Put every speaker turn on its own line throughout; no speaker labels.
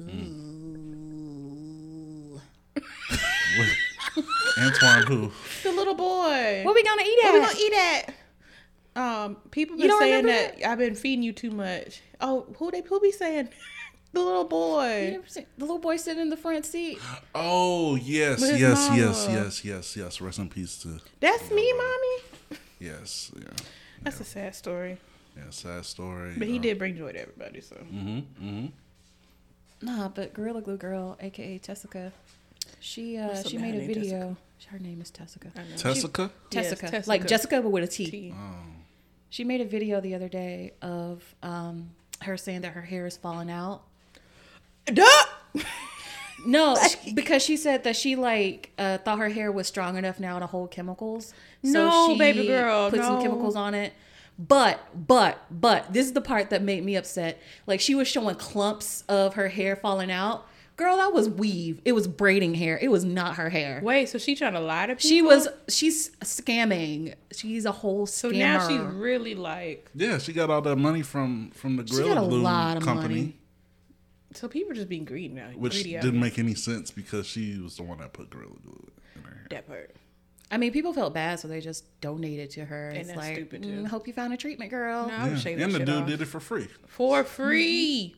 Ooh.
Antoine who?
The little boy.
What we gonna eat at?
What we gonna eat at? Um, people been saying
remember
that I've been feeding you too much. Oh, who they who be saying? the little boy.
The little boy sitting in the front seat.
Oh yes,
With his
yes, yes, yes, yes, yes. Rest in peace to
That's me, mommy.
yes, yeah,
That's a sad story.
yeah. Sad story.
But he
Uh,
did bring joy to everybody. So
Mhm, mhm.
Nah, but Gorilla Glue Girl, aka Tessica, she uh she made a
named
video. Her name is Tessica.
I know.
Tessica.
Yes,
Tessica,
Tessica.
like Jessica, but with a T.
T.
Oh,
She made a video the other day of um her saying that her hair is falling out.
Duh!
No, sh- because she said that she like uh, thought her hair was strong enough now to hold chemicals.
No, baby girl,
put some chemicals on it. But, but, but, this is the part that made me upset. Like she was showing clumps of her hair falling out. Girl, that was weave. It was braiding hair. It was not her hair.
Wait, so she trying to lie to people?
She was. She's scamming. She's a whole scammer.
So now she's really like.
yeah. She got all that money from from the
She got a
Glue
lot of
company,
money.
So people are just being greedy now.
which
greedy
didn't
here.
make any sense because she was the one that put Gorilla Glue in her hair.
that part.
I mean, people felt bad, so they just donated to her.
And
it's
that's
like,
stupid, too.
"Mm, hope you found a treatment, girl.
No,
Yeah.
shave that
And the
shit
dude
off.
did it for free.
for free.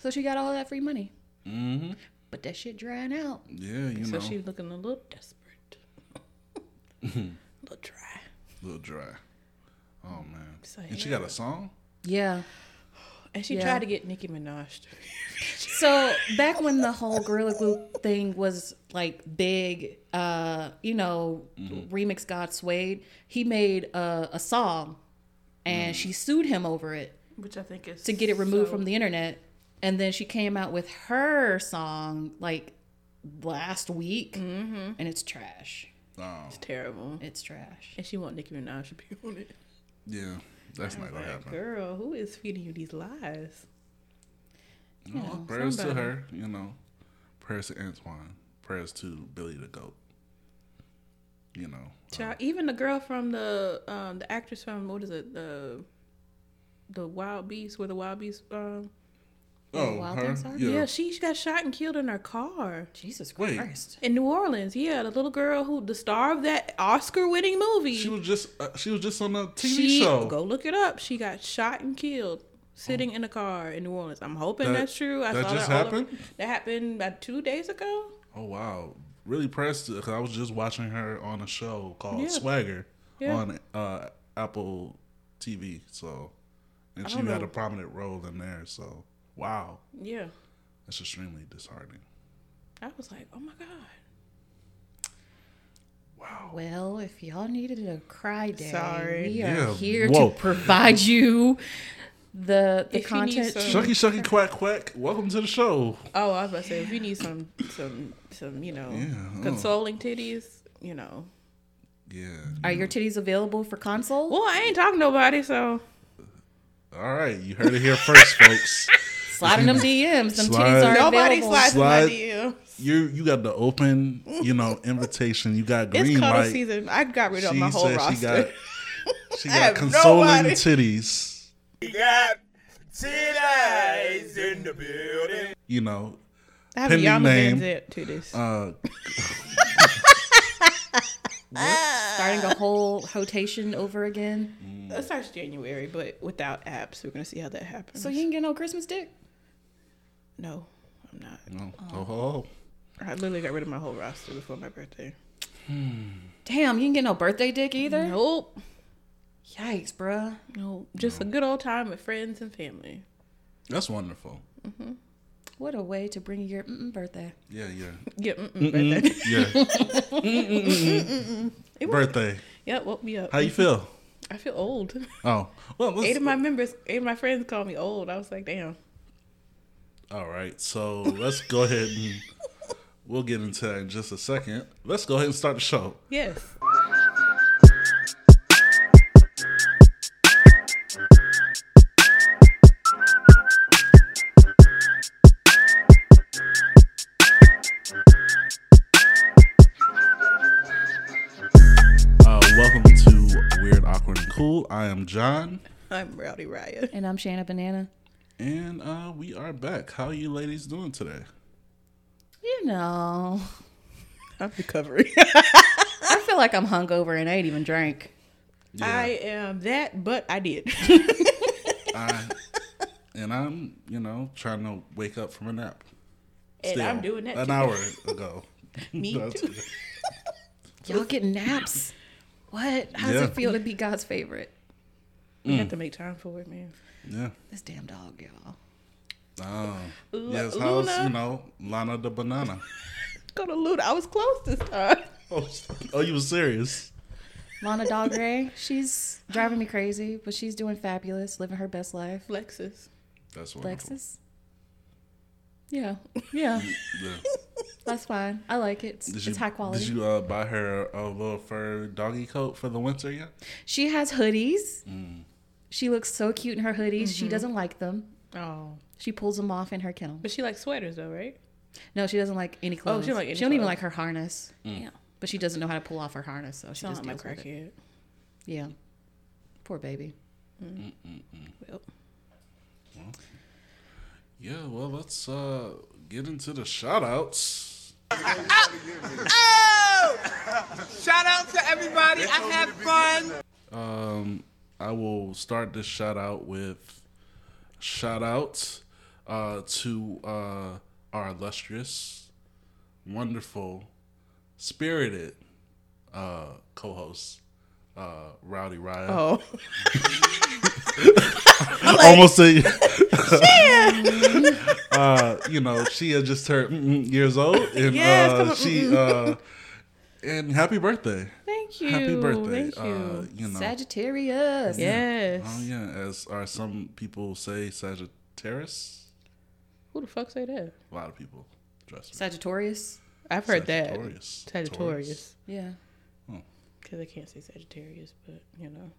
So she got all that free money.
Mm-hmm.
But that shit drying out.
Yeah, you
So
know,
she's looking a little desperate, a little dry.
a little dry. Oh man,
So,
and she got a song.
Yeah.
And she
Yeah.
tried to get Nicki Minaj. to-
So back when the whole Gorilla Glue thing was like big, uh, you know, mm-hmm. remix God Suede, he made a, a song and mm. she sued him over it
Which I think is
to get it removed
so-
from the internet. And then she came out with her song like last week mm-hmm. and it's trash.
Oh,
It's terrible.
It's trash.
And she want Nicki Minaj to be on it.
yeah, that's not gonna happen.
Girl, who is feeding you these lies?
No,
know,
prayers to her, you know. Prayers to Antoine. Prayers to Billy the Goat. You know.
Child, even the girl from the um the actress from what is it the the Wild Beast where the Wild Beast um
oh,
Wild
her. Yeah.
yeah. she got shot and killed in her car
Jesus
Wait.
Christ.
in New Orleans yeah the little girl who the star of that Oscar winning movie
She was just uh, she was just on a TV
She-
show.
go look it up she got shot and killed sitting in a car in New Orleans I'm hoping
That-
that's true I
that
saw
just
that all over-
happened?
that happened about two days ago
Oh wow, really pressed because I was just watching her on a show called
Yeah.
Swagger
Yeah.
on uh, Apple TV. So, and she
don't
had a prominent role in there. So, wow,
yeah
that's extremely disheartening.
I was like oh my god
Wow.
Well, if y'all needed a cry day,
Sorry.
we are
Yeah,
here
whoa.
to provide you the the
If
content.
some-
Shucky Shucky Quack Quack, welcome to the show.
Oh, I was about to say if you need some some some you know
Yeah, oh.
consoling titties, you know.
Yeah.
Are your titties available for console?
Well, I ain't talking to nobody, so
All right, you heard it here first, folks.
Sliding them DMs. Them
Slide.
titties are
nobody
available.
slides in my
Slide.
DM.
You you got the open, you know, invitation. You got
It's
green
cuddle
light.
season. I got rid of
She
my whole
said
roster.
she got she
I
got
have
consoling
nobody.
titties.
We got titties in the building.
You know,
I have
pending
Yama
name.
To this.
uh,
Starting a whole rotation over again.
It starts January, but without apps. We're gonna see how that happens.
So you can get no Christmas dick?
no, I'm not.
no, oh, oh,
I literally got rid of my whole roster before my birthday.
Damn, you can get no birthday dick either?
Nope.
Yikes, bruh.
No, just a good old time with friends and family.
that's wonderful. Mm-hmm.
What a way to bring your mm-mm birthday.
Yeah, yeah,
Yeah, mm-mm, birthday.
yeah. Birthday.
Yep, woke me up.
How you feel?
I feel old.
Oh, well, let's,
Eight of my members, eight of my friends call me old. I was like, damn.
all right. So let's go ahead and we'll get into that in just a second. Let's go ahead and start the show.
Yes.
To Weird, Awkward, and Cool. I am John.
I'm Rowdy Riot.
And I'm Shanna Banana.
And uh, we are back. How are you ladies doing today?
You know,
I'm recovering.
I feel like I'm hungover and I ain't even drank.
I am that, but I did.
I, and I'm, you know, trying to wake up from a nap.
And I'm doing that
an
too.
hour ago.
Me too.
Y'all getting naps? What? How does
Yeah.
it feel to be God's favorite?
You have mm. to make time for it, man.
Yeah.
This damn dog, y'all.
Oh.
Lu-
yes. How's
Luna.
you know Lana the banana?
Go to Luda. I was close this time.
Oh, oh, you were serious?
Lana Dog Ray, she's driving me crazy, but she's doing fabulous, living her best life.
Lexus.
That's wonderful.
Lexus. Yeah, yeah,
Yeah.
that's fine. I like it. It's,
Did
it's
you,
high quality.
Did you uh, buy her a little fur doggy coat for the winter yet?
She has hoodies.
Mm.
She looks so cute in her hoodies. She doesn't like them.
Oh.
She pulls them off in her kennel.
But she likes sweaters, though, right?
No, she doesn't like any clothes.
Oh, she don't like any
she don't even like her harness. Yeah, but she doesn't know how to pull off her harness, so she
Sound
just
like my
deals with it.
crackhead.
Yeah, poor baby.
Well,
Yeah. Well, let's uh, get into the shout outs.
Shout out to everybody. I had fun.
Um, I will start this shout out with shout outs uh, to uh, our illustrious, wonderful, spirited uh, co-host, uh, Rowdy Ryan.
oh.
Almost a uh, you know, she had just turned mm, mm, years old, and
Yes,
uh, she uh, and happy birthday,
Thank you.
happy birthday.
Thank you.
Uh, you know,
Sagittarius.
yes.
Oh yeah, as are some people say Sagittarius.
Who the fuck say that?
A lot of people. Trust me.
Sagittarius.
I've heard
Sagittarius.
that. Sagittarius. Sagittarius.
Yeah.
Because I can't say Sagittarius, but, you know.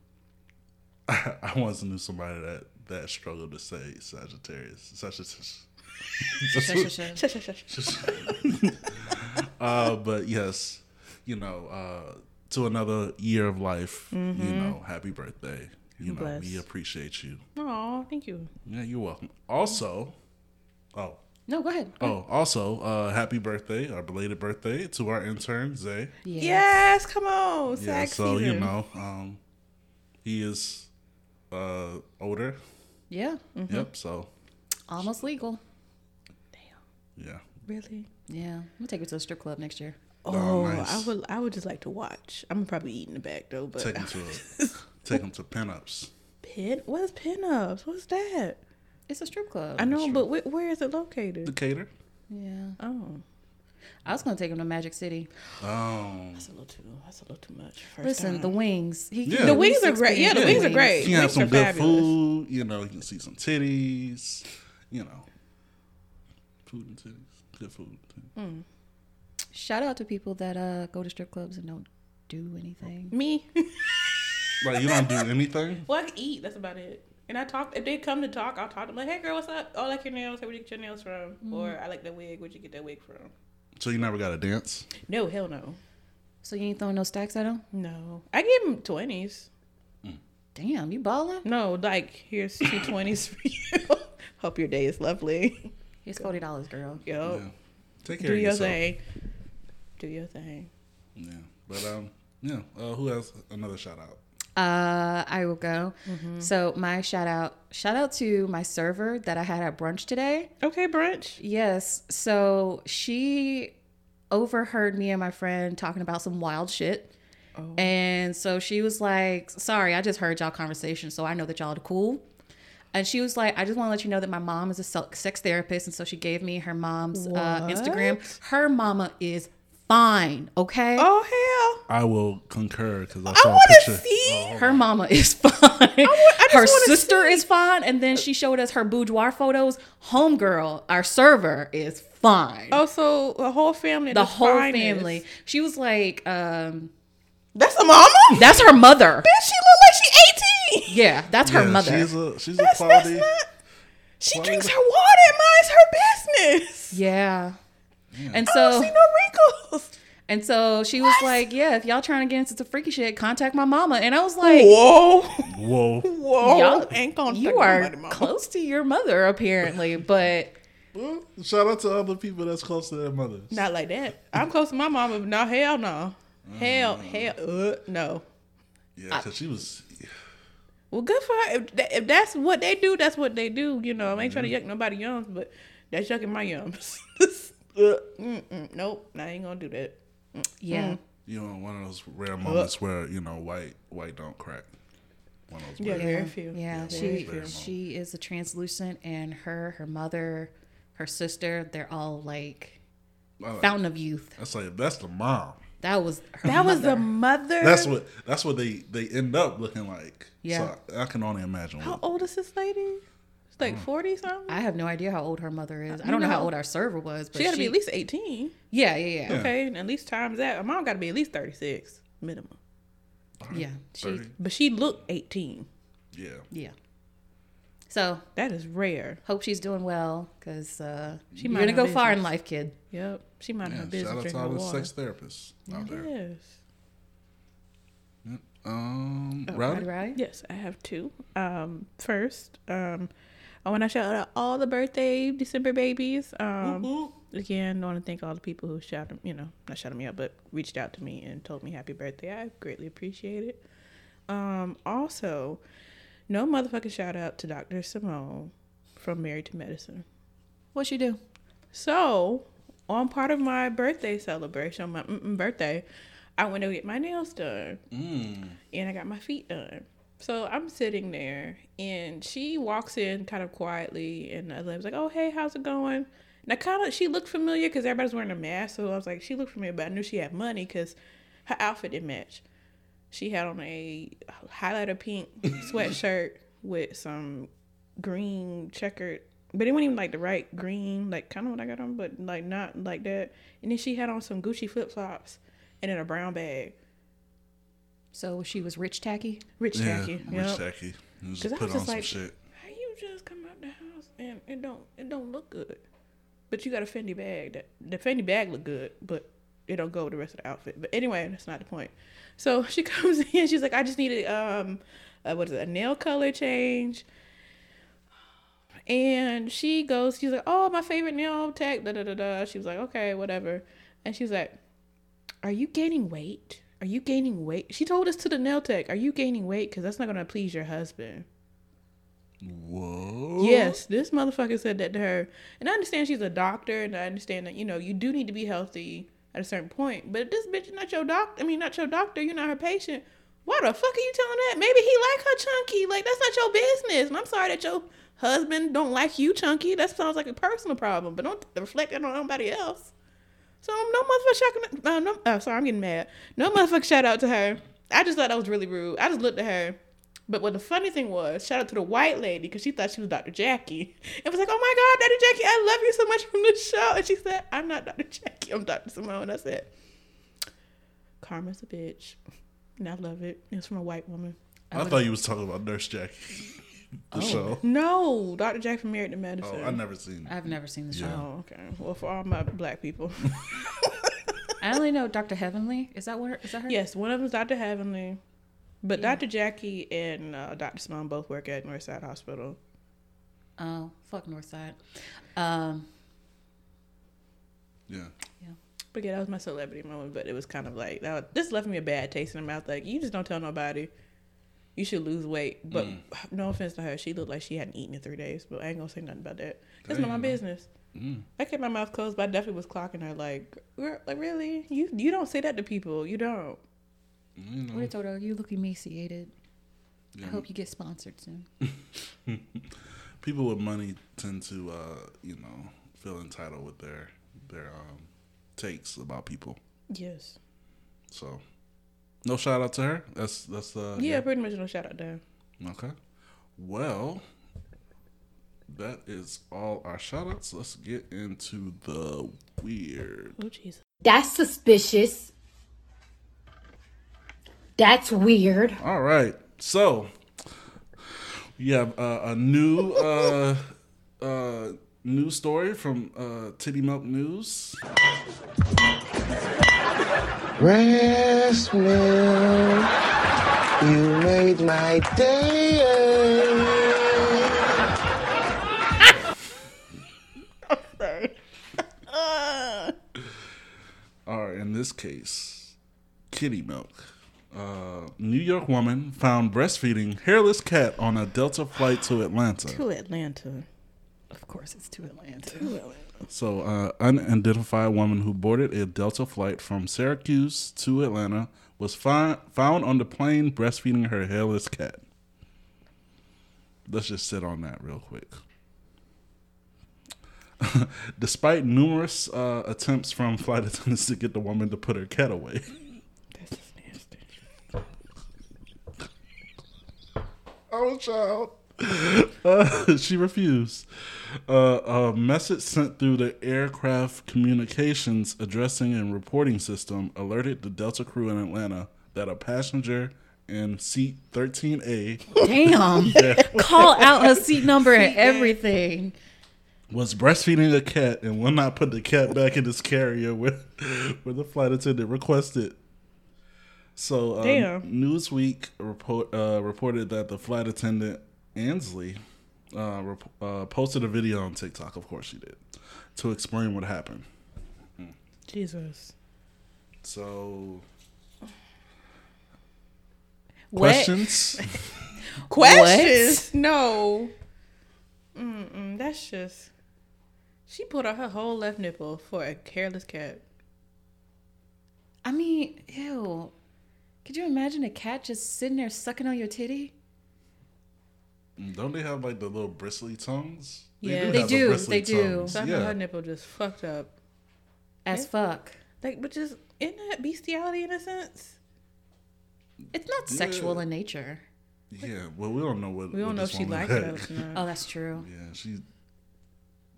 I once knew somebody that that struggled to say Sagittarius. Sagittarius. Uh, but yes, you know, uh, to another year of life. You know, happy birthday. You know, we appreciate you.
Oh, thank you.
Yeah, you're welcome. Also, oh,
No, go ahead.
oh, also, uh, happy birthday, our belated birthday to our intern Zay.
Yeah.
Yes, come on.
Yeah,
Sack
so
season.
you know, um, he is uh older.
Yeah.
Yep. Mm-hmm. So
Almost legal. Damn.
Yeah,
Really?
Yeah. I'm gonna take her to a strip club next year.
Oh, oh
nice.
I would. I would just like to watch. I'm probably eating the back though. But
take them to a, take him to pinups.
pin. What is pinups? What's that?
It's a strip club.
I know, but wh- where is it located?
Decatur.
Yeah.
Oh,
I was gonna take him to Magic City.
Um,
that's a little too. That's a little too much. First
Listen,
time.
the wings. He
Yeah. The
wings are great. Yeah, the
experience
wings are great.
you can have some good
fabulous.
food. You know, you can see some titties. You know, food and titties. Good food. too.
Shout out to people that uh go to strip clubs and don't do anything.
me.
Like you don't do anything.
well, I can eat. That's about it. And I talk. If they come to talk, I'll talk to them like, "Hey, girl, what's up? Oh, I like your nails. Hey, where you get your nails from? Or I like that wig. Where'd you get that wig from?
So you never got to dance.
No, hell no,
So you ain't throwing no stacks at him?
no. I give him twenties.
Damn, you balling?
No, like here's two twenties for you. Hope your day is lovely.
Here's forty dollars, girl.
Yo,
Yeah. Take care of yourself.
do
of
your
yourself.
thing. Do your thing.
Yeah, but um, yeah. Uh, who has another shout out?
Uh, I will go.
Mm-hmm.
So my shout out, shout out to my server that I had at brunch today.
Okay, brunch.
Yes. So she overheard me and my friend talking about some wild shit. And so she was like, Sorry, I just heard y'all conversation. So I know that y'all are cool. And she was like, I just want to let you know that my mom is a sex therapist. And so she gave me her mom's uh, Instagram. Her mama is fine. Okay.
Oh hell!
I will concur because I
I
saw a
want to
picture.
see.
Her mama is fine.
just
her
wanna
sister is fine. And then she showed us her boudoir photos. Homegirl, our server, is fine.
Oh, so the whole family.
the
the
whole
finest.
family. She was like, um,
That's a mama.
that's her mother.
Bitch, she look like she eighteen.
Yeah, that's her
Yeah,
mother.
She's a she's
That's,
a
that's
quality.
not. She
Why
drinks her water and minds her business.
yeah. And
I don't
so
see no wrinkles.
And so she was like, "Yeah, if y'all trying to get into some freaky shit, contact my mama." And I was like,
Whoa,
Whoa.
whoa!
Y'all-
ain't gonna
"You are
mama.
close to your mother, apparently." But
Well, shout out to other people that's close to their mothers.
Not like that. I'm close to my mama. but No, hell no.
Mm.
Hell, hell, uh, no.
Yeah, because she was.
Well, good for her. If, that, if that's what they do, that's what they do. You know, I ain't trying to yuck nobody yums, but that's yucking my yums. uh, nope, I ain't gonna do that.
yeah,
You know, one of those rare moments where you know white white don't crack. One of those.
Yeah,
rare-
very few.
yeah,
very
she she is a translucent, and her, her mother, her sister, they're all like
like-
fountain of youth.
That's like that's the mom.
That was her
That was the
mother.
mother.
That's what that's what they they end up looking like.
Yeah.
So I can only imagine.
How
What,
old is this lady? It's like forty something.
I have no idea how old her mother is. I don't know how old our server was, but
She got to be at least eighteen.
yeah, yeah, yeah,
Okay, and at least times that. Her mom got to be at least thirty six minimum.
yeah. She,
30?
But she looked eighteen.
Yeah.
yeah. So
That is rare.
hope she's doing well because uh,
She
you're gonna
her
go far in life, kid.
Yep, she minding
Yeah.
her
Shout out to all the
water.
sex therapists out there.
Yes.
Um,
Right,
Rowdy?
right.
Yes, I have two. Um, first, um, I want to shout out all the birthday December babies. Um, again, I want to thank all the people who shouted, you know, not shouted me out, but reached out to me and told me happy birthday. I greatly appreciate it. Um, also, no motherfucking shout out to Dr. Simone from Married to Medicine.
What she do?
So, on part of my birthday celebration, my birthday, I went to get my nails done
Mm.
and I got my feet done. So I'm sitting there, and she walks in kind of quietly, and I was like, "Oh, hey, how's it going?" And I kind of she looked familiar because everybody's wearing a mask, so I was like, she looked familiar, but I knew she had money because her outfit didn't match. She had on a highlighter pink sweatshirt with some green checkered, but it wasn't even like the right green, like kind of what I got on, but like not like that. And then she had on some Gucci flip flops and in a brown bag,
So she was rich tacky.
rich
Yeah,
tacky.
Rich
Yep.
Tacky. He was
Cause I
put
was
on
just
some
like,
shit.
how you just come out the house and it don't it don't look good, but you got a Fendi bag that the Fendi bag look good, but it don't go with the rest of the outfit. But anyway, that's not the point. So she comes in, she's like, I just needed um, uh, what is it, a nail color change. And she goes, she's like, oh, my favorite nail tech, da da da da. She was like, okay, whatever. And she's like, are you gaining weight? Are you gaining weight? She told us to the nail tech, are you gaining weight? Because that's not going to please your husband.
Whoa.
Yes, this motherfucker said that to her. And I understand she's a doctor, and I understand that, you know, you do need to be healthy at a certain point. But if this bitch is not your doctor, I mean, not your doctor, you're not her patient. Why the fuck are you telling that? Maybe he like her chunky. Like, that's not your business. And I'm sorry that your husband don't like you chunky. That sounds like a personal problem, but don't reflect that on anybody else. So no motherfucker shout uh, no, oh, sorry, I'm getting mad. No motherfucker shout out to her. I just thought that was really rude. I just looked at her. But what the funny thing was, shout out to the white lady because she thought she was Dr. Jackie. It was like, oh my God, Dr. Jackie, I love you so much from the show. And she said, I'm not Dr. Jackie, I'm Dr. Simone. I said, Karma's a bitch. And I love it. It's from a white woman.
I thought you was talking about Nurse Jackie. The show.
No, Dr. Jackie from Married to Medicine.
Oh, I never seen.
I've never seen the show.
Yeah.
Oh, okay. Well, for all my black people.
I only know Dr. Heavenly. Is that what? Is that her?
yes, one of them's Dr. Heavenly. But Dr. Jackie and uh, Dr. Simone both work at Northside Hospital.
Oh, fuck Northside. Um,
yeah. Yeah.
But yeah, that was my celebrity moment. But it was kind of like that. Was, this left me a bad taste in the mouth. Like you just don't tell nobody. You should lose weight. But no offense to her, she looked like she hadn't eaten in three days. But I ain't gonna say nothing about that. That's not my
Damn.
business. I kept my mouth closed, but I definitely was clocking her. Like, like really? You you don't say that to people. You don't.
You know,
what I told her, you look emaciated. I hope you get sponsored soon.
people with money tend to, uh, you know, feel entitled with their their um, takes about people.
Yes.
So, no shout out to her. That's that's uh,
Yeah, pretty much no shout out there.
Okay. Well, that is all our shout outs. Let's get into the weird.
Oh Jesus.
That's suspicious. That's weird.
All right. So, we have uh, a new uh, uh, news story from uh, Titty Milk News.
Breast milk, you made my day.
Or in this case, kitty milk. Uh, New York woman found breastfeeding hairless cat on a Delta flight to Atlanta.
To Atlanta.
Of course, it's to Atlanta.
So, uh, unidentified woman who boarded a Delta flight from Syracuse to Atlanta was fi- found on the plane breastfeeding her hairless cat. Let's just sit on that real quick. Despite numerous uh, attempts from flight attendants to get the woman to put her cat away,
That's just nasty.
Oh, child. Uh, she refused. Uh, a message sent through the aircraft communications addressing and reporting system alerted the Delta crew in Atlanta that a passenger in seat 13A
Damn. Call out her seat number and everything.
was breastfeeding a cat and will not put the cat back in its carrier where, where the flight attendant requested. So, um, Newsweek report, uh, reported that the flight attendant Ansley uh, rep- uh, posted a video on TikTok. Of course, she did to explain what happened.
Jesus.
So,
What?
questions?
Questions? No. Mm-mm, that's just. She pulled out her whole left nipple for a careless cat.
I mean, ew. Could you imagine a cat just sitting there sucking on your titty?
Don't they have like the little bristly tongues?
Yeah.
They
have the
do,
bristly
they do.
tongues,
So I
Yeah.
her nipple just fucked up.
As fuck.
Like, but just isn't that bestiality in a sense?
It's not sexual in nature.
Yeah, well, we don't know what
We don't
what
know if she
likes
liked
had.
it or.
Oh, that's true.
Yeah, she.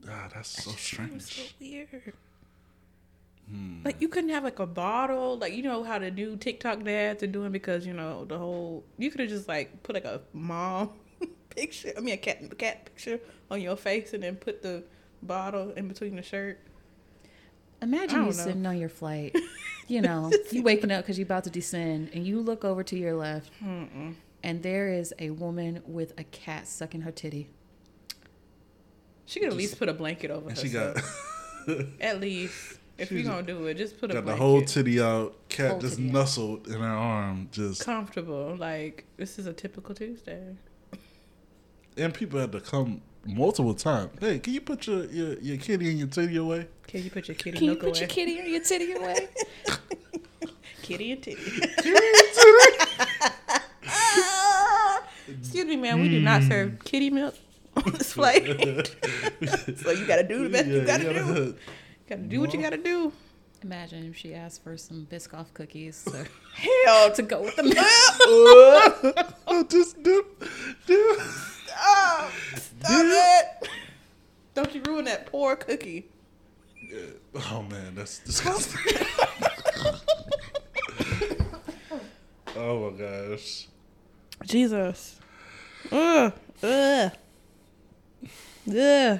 Ah, that's so
so
strange.
weird. Like you couldn't have like a bottle, like you know how the new TikTok dads are doing because you know the whole. You could have just like put like a mom picture, I mean a cat cat picture on your face, and then put the bottle in between the shirt.
Imagine you
don't know.
sitting on your flight. You know, you waking up because you're about to descend, and you look over to your left, and there is a woman with a cat sucking her titty.
She could at least put a blanket over
And she got
At least if you're gonna do it, just put a
got the whole titty out. Cat
Whole
just
titty out.
nestled in her arm, just
comfortable. Like this is a typical Tuesday.
And people had to come multiple times. Hey, can you put your your, your kitty and your titty away?
Can you put your kitty
Can you
milk
put
away?
your kitty and your titty away?
kitty and titty. Excuse me, man. We do not serve hmm. kitty milk on this flight. so you gotta do the best you gotta do. Gotta do what you gotta do.
Imagine if she asked for some Biscoff cookies to,
Hell,
to go with the milk.
oh, just dip, dip.
Oh, stop, stop it! Don't you ruin that poor cookie.
Oh man, that's disgusting. oh my gosh.
Jesus. Ugh. Ugh. Ugh.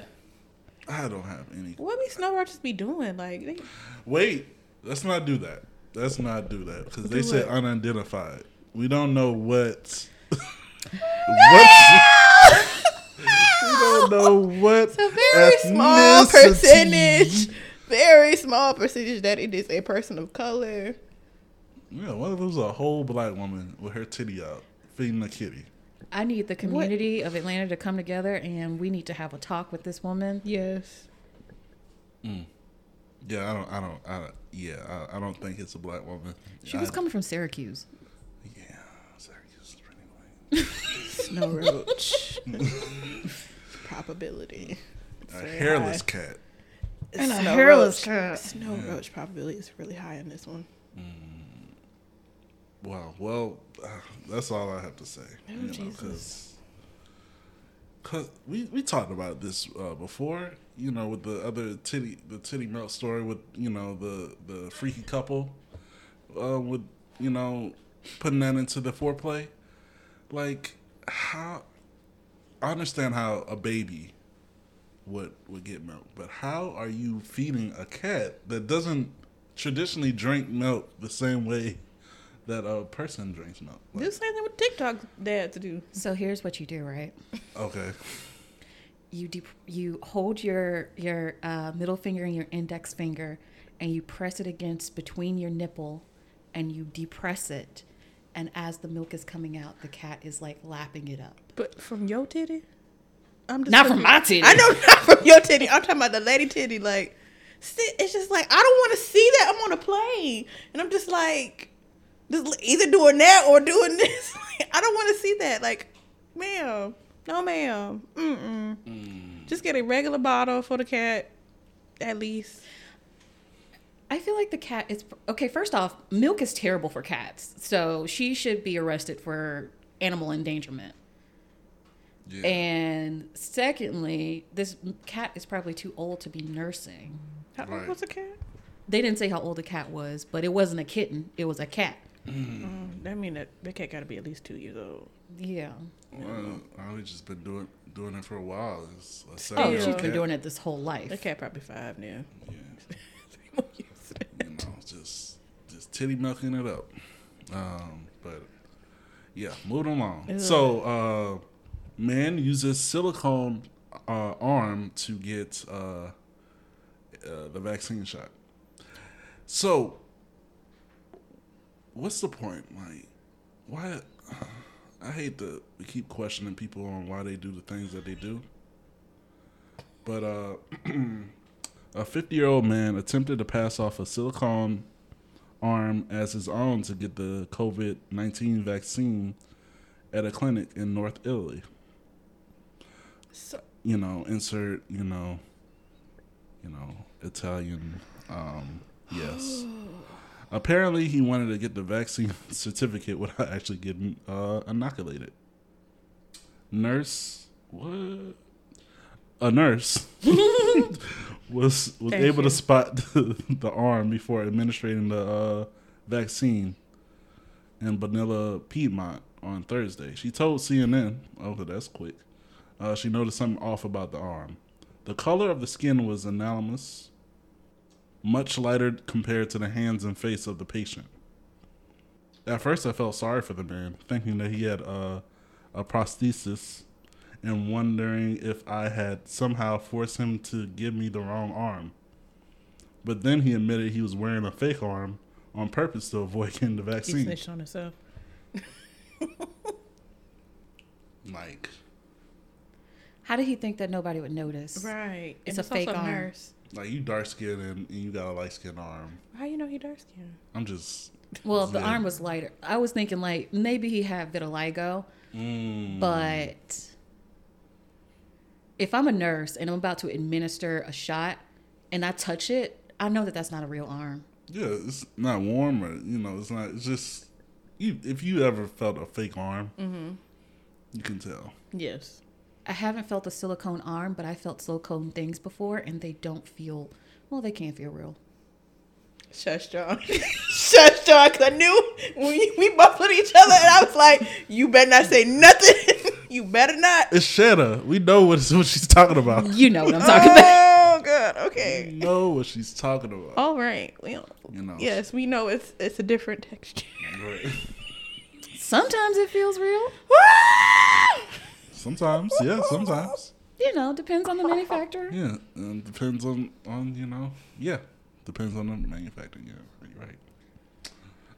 I don't have any.
What be snow roaches be doing? Like, they,
Wait, let's not do that. Let's not do that because they said unidentified. We don't know what. what? We don't know what.
a very small
ethnicity-
percentage, very small percentage that it is a person of color.
Yeah, what if it was a whole black woman with her titty out feeding a kitty?
I need the community of Atlanta to come together, and we need to have a talk with this woman.
Yes. Mm.
Yeah, I don't. I don't. I don't yeah, I, I don't think it's a black woman.
She was
I-
coming from Syracuse.
Yeah, Syracuse is pretty white.
Snow roach. probability.
A hairless
high.
cat.
And
a hairless cat.
Snow roach probability is really high in this one.
Wow. Well, uh, that's all I have to say.
Oh,
you know,
Jesus.
Cause we, we talked about this uh, before, you know, with the other titty the titty melt story with you know the the freaky couple, uh, with you know putting that into the foreplay, like how I understand how a baby would would get milk, but how are you feeding a cat that doesn't traditionally drink milk the same way that a person drinks milk?
Do
Like,
the same thing with TikTok dads do.
So here's what you do, right?
okay,
You de- you hold your your uh, middle finger and your index finger, and you press it against between your nipple, and you depress it, and as the milk is coming out, the cat is like lapping it up.
But from your titty? I'm just
Not from my titty.
I know not from your titty. I'm talking about the lady titty. Like, see, it's just like I don't want to see that. I'm on a plane, and I'm just like, just either doing that or doing this. I don't want to see that. Like, ma'am, no, ma'am. Mm-mm. Mm. Just get a regular bottle for the cat, at least.
I feel like the cat is okay. First off, milk is terrible for cats, so she should be arrested for animal endangerment.
yeah,
And secondly, this cat is probably too old to be nursing.
How old was the cat?
They didn't say how old the cat was, but it wasn't a kitten; it was a cat.
Mm, that mean that the cat got to be at least two years old.
Yeah.
well, I've just been doing doing it for a while. It's a
Oh,
seven
she's
year
been doing it this whole life.
The cat probably five now.
Yeah.
Three more years.
you know, just just titty milking it up. Um, but yeah, moving along. So, uh, man uses silicone uh, arm to get uh, uh, the vaccine shot. So, what's the point? Like, why? I hate to keep questioning people on why they do the things that they do. But uh, a 50 year old man attempted to pass off a silicone arm as his own to get the COVID 19 vaccine at a clinic in North Italy.
So,
You know, insert, you know, you know, Italian, um, yes. Apparently, he wanted to get the vaccine certificate without actually getting uh, inoculated. Nurse, what? A nurse was was
Thank
able
you.
to spot the, the arm before administering the uh, vaccine in Vanilla, Piedmont on Thursday. She told CNN, "Oh, that's quick." Uh, she noticed something off about the arm. The color of the skin was anomalous, much lighter compared to the hands and face of the patient. At first, I felt sorry for the man, thinking that he had uh, a prosthesis and wondering if I had somehow forced him to give me the wrong arm. But then he admitted he was wearing a fake arm on purpose to avoid getting the
he
vaccine.
snitched on himself.
Like,
How did he think that nobody would notice?
Right.
It's
And
a fake arm.
nurse.
like you dark skin and, and you got a light skin arm.
How you know he dark skin?
I'm just
Well, if
the
arm was lighter. I was thinking like maybe he had vitiligo,
mm,
but if I'm a nurse and I'm about to administer a shot and I touch it, I know that that's not a real arm.
yeah, it's not warm or you know, it's not. It's just you. If you ever felt a fake arm,
Mm-hmm.
you can tell.
Yes.
I haven't felt a silicone arm, but I felt silicone things before, and they don't feel well. They can't feel real.
Shush, John. Shush, John. Cause I knew we we both looked at each other, and I was like, "You better not say nothing. You better not."
It's Shanna. We know what, what she's talking about.
You know what I'm talking about.
Oh, good.
We
Okay.
know what she's talking about.
All right. We,
You know.
yes, we know it's it's a different texture.
Right.
Sometimes it feels real.
Sometimes, yeah, sometimes.
You know, depends on the manufacturer.
Yeah, and depends on on you know, yeah, depends on the manufacturer. Yeah, you're right.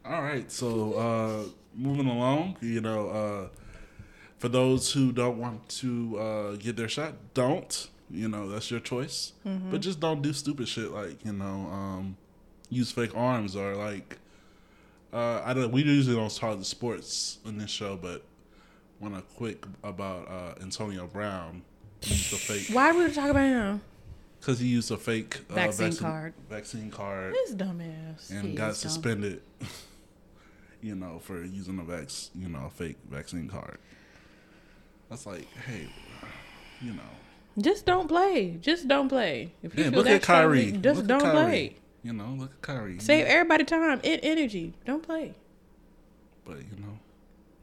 All right, so uh moving along, you know, uh for those who don't want to uh get their shot, don't. You know, that's your choice. But just don't do stupid shit like you know, um use fake arms or like. Uh, I don't. We usually don't talk the sports in this show, but want to quick about uh, Antonio Brown. He used a fake
Why would we talk about him?
because he used a fake uh,
Vaccine card.
Vaccine card
This dumbass.
and
He
got suspended. you know, for using a vac, you know, a fake vaccine card. That's like, hey, you know,
Just don't play. Just don't play. If you
yeah.
feel
Look
that
at Kyrie.
strongly, Just
Look
don't
Kyrie.
play.
You know, look at Kyrie.
Save
Yeah.
everybody time and energy. Don't play.
But you know,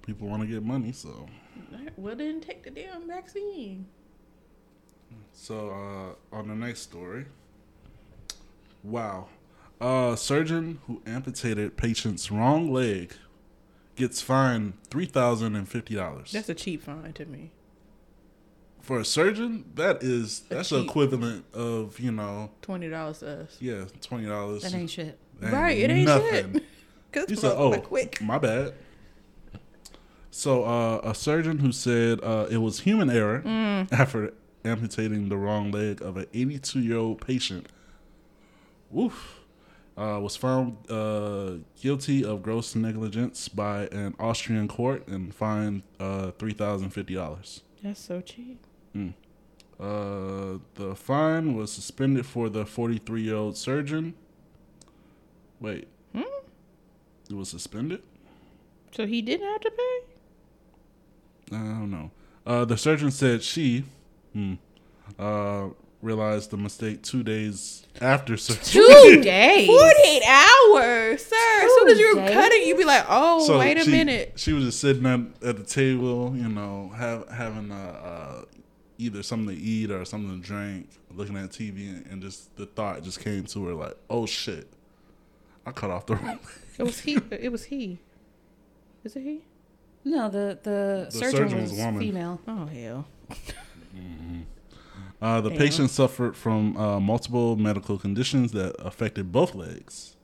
people want to get money, so
Well, then take the damn vaccine.
So uh, on the next story, wow, a surgeon who amputated patient's wrong leg gets fined three thousand and fifty dollars.
That's a cheap fine to me.
For a surgeon, that is that's the
cheap.
equivalent of you know
Twenty dollars to us.
yeah twenty dollars.
That ain't shit.
Right, it ain't shit. Cause
He
it's
said, "Oh,
quick.
my bad." So, uh, a surgeon who said uh, it was human error
Mm.
after amputating the wrong leg of an 82 year old patient, woof, uh, was found uh, guilty of gross negligence by an Austrian court and fined uh, three thousand fifty dollars.
That's so cheap.
Uh, the fine was suspended for the 43 year old surgeon. Wait,
Hmm?
it was suspended.
So he didn't have to pay.
I don't know. Uh, the surgeon said she hmm, uh, realized the mistake two days after surgery.
Two days.
Forty-eight hours, sir. As soon as you're
days?
cutting, you'd be like, "Oh,
So
wait a
she-
minute."
She was just sitting at, at the table, you know, have, having uh, uh, either something to eat or something to drink, looking at TV, and, and just the thought just came to her like, "Oh shit, I cut off the wrong."
It was he. It was he. Is it he?
No, the the, surgeon,
surgeon
was,
was a woman.
female.
Oh hell.
Uh, the
Damn.
patient suffered from uh, multiple medical conditions that affected both legs.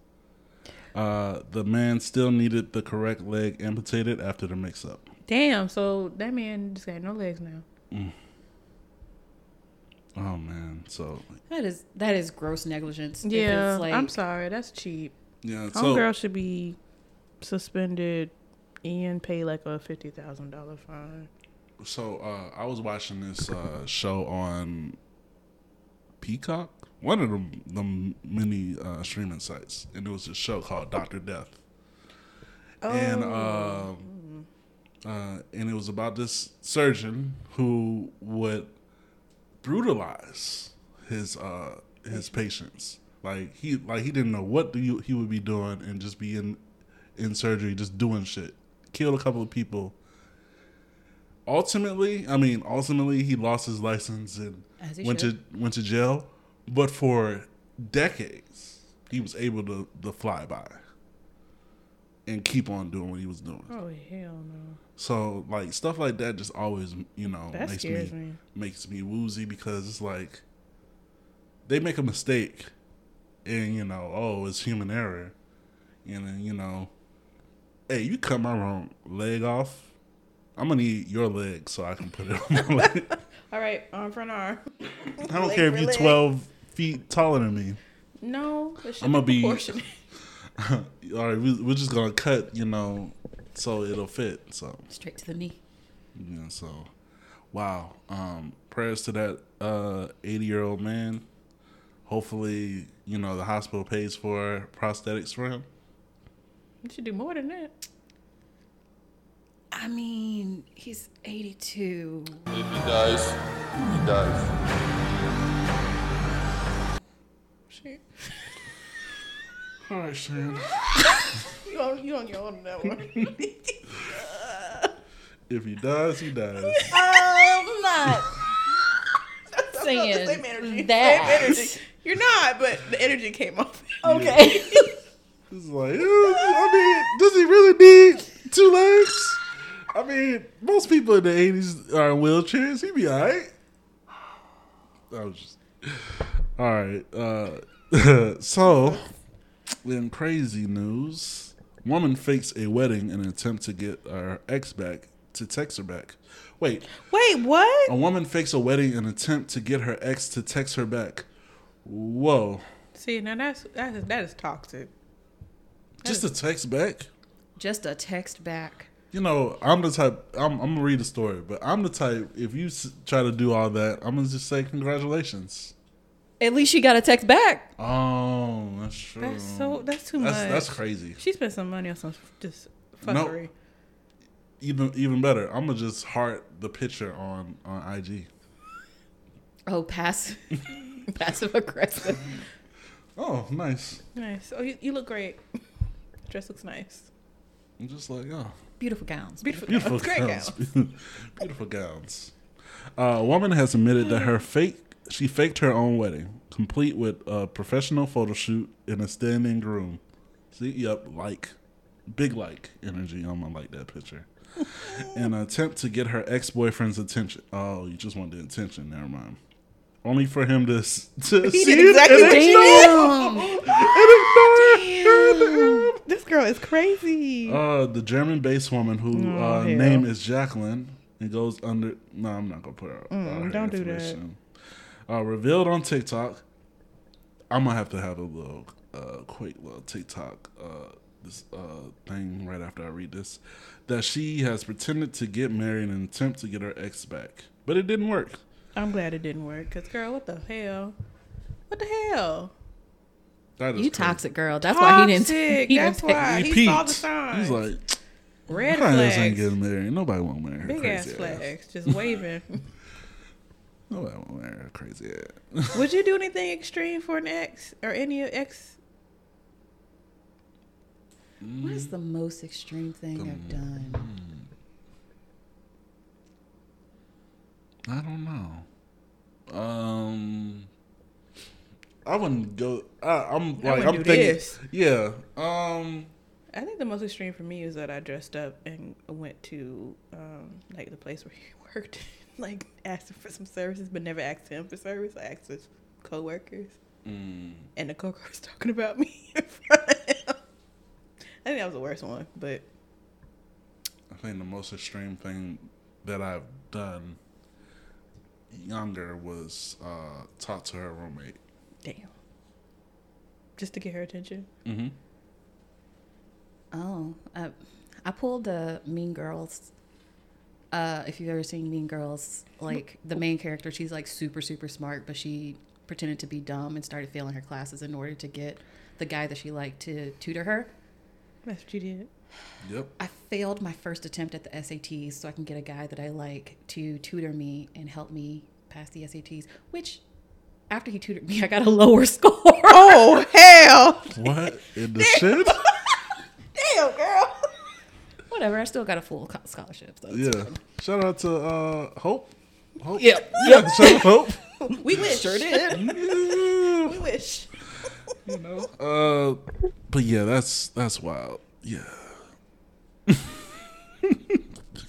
Uh, the man still needed the correct leg amputated after the mix-up.
Damn. So that man just got no legs now.
Oh man, so
That is that is gross negligence.
Yeah.
like,
I'm sorry. That's cheap.
yeah,
Homegirl
so
girl should be suspended and pay like a fifty thousand dollar fine.
So uh, I was watching this uh, show on Peacock, one of the the many uh, streaming sites, and it was a show called Doctor Death, and um, uh, and it was about this surgeon who would brutalize his uh, his patients. Like he like he didn't know what do you, he would be doing, and just be in in surgery, just doing shit. Killed a couple of people. Ultimately, I mean, ultimately, he lost his license and went
should.
to went to jail. But for decades, he was able to, to fly by and keep on doing what he was doing.
Oh hell no.
So like stuff like that just always you know
That
makes me,
me.
makes me woozy because it's like they make a mistake and you know oh it's human error and then you know hey you cut my wrong leg off I'm gonna need your leg so I can put it on my leg.
All right, arm front arm.
I don't
Leg
care if you're
leg.
12 feet taller than me.
No, it
I'ma be-
proportionate.
All right, we, we're just gonna cut you know so it'll fit. So
straight to the knee.
Yeah, so wow. Um prayers to that uh 80 year old man. Hopefully, you know, the hospital pays for prosthetics for him.
You should do more than that.
I mean, he's 82.
If he dies, he dies.
Shit.
All right, Sharon.
You on, you on your own on that one.
If he dies, he dies.
Um, I'm not saying
Same energy.
that.
Same energy. You're not, but the energy came off.
Okay.
It's like, I mean, does he really need two legs? I mean, most people in the 80s are in wheelchairs. He'd be all right. I was just. All right. Uh, so, in crazy news, woman fakes a wedding in an attempt to get her ex back to text her back. Wait,
Wait, what?
a woman fakes a wedding in an attempt to get her ex to text her back. Whoa.
See, now that's that is that is toxic.
Just a text back?
Just a text back.
You know, I'm the type. I'm, I'm gonna read the story, but I'm the type. If you s- try to do all that, I'm gonna just say congratulations.
At least she got a text back.
Oh, that's true.
That's so that's too
That's
much.
that's crazy.
She spent some money on some just
No.
fuckery.
Even even better, I'm gonna just heart the picture on on IG.
Oh, passive, passive aggressive.
Oh, nice.
Nice. Oh, you, you look great. Dress looks nice.
I'm just like, oh,
Beautiful gowns.
Beautiful,
beautiful
gowns. Great
gowns. beautiful gowns. Uh, a woman has admitted that her fake she faked her own wedding, complete with a professional photo shoot and a standing groom. See, yep, like, big like energy. I'm gonna like that picture. In an attempt to get her ex boyfriend's attention. Oh, you just want the attention. Never mind. Only for him to, to see
did
it
exactly
and ignore- and ignore it.
This girl is crazy.
Uh, the German-based woman who
Oh,
uh, name is Jacqueline and goes under. No, I'm not gonna put her. uh, her
Mm, don't do that.
Uh, revealed on TikTok. I'm gonna have to have a little uh, quick little TikTok uh, this uh, thing right after I read this. That she has pretended to get married in an attempt to get her ex back, but it didn't work.
I'm glad it didn't work. Cause girl, what the hell? What the hell?
That is
You
crazy.
toxic girl. That's why he didn't.
Toxic.
He
That's
didn't
why.
He
He saw the signs.
He's like,
Red
"My ass ain't getting married. Nobody won't marry her.
Big
crazy
ass flags. Just waving.
Nobody won't marry her. Crazy ass.
Would you do anything extreme for an ex or any ex?
What is the most extreme thing I've done?
I don't know. Um, I wouldn't go. I, I'm like
wouldn't
I'm
do
thinking.
this.
Yeah. Um.
I think the most extreme for me is that I dressed up and went to um, like the place where he worked, like asked him for some services, but never asked him for service. I asked his coworkers,
mm,
and the coworker was talking about me in front of him. I think that was the worst one, but
I think the most extreme thing that I've done younger was uh, talk to her roommate.
Damn, just to get her attention.
Mm-hmm.
Oh, I, I pulled the Mean Girls. Uh, if you've ever seen Mean Girls, like the main character, she's like super super smart, but she pretended to be dumb and started failing her classes in order to get the guy that she liked to tutor her.
That's what you did.
Yep.
I failed my first attempt at the SATs, so I can get a guy that I like to tutor me and help me pass the SATs. Which, after he tutored me, I got a lower score.
Oh hell!
What in the shit?
Damn, girl.
Whatever, I still got a full scholarship. So it's
Yeah. Shout out to uh, Hope. Hope.
Yep.
Yeah. Shout out Hope.
We wish.
Sure did.
We wish.
you know. Uh, but yeah, that's that's wild. Yeah.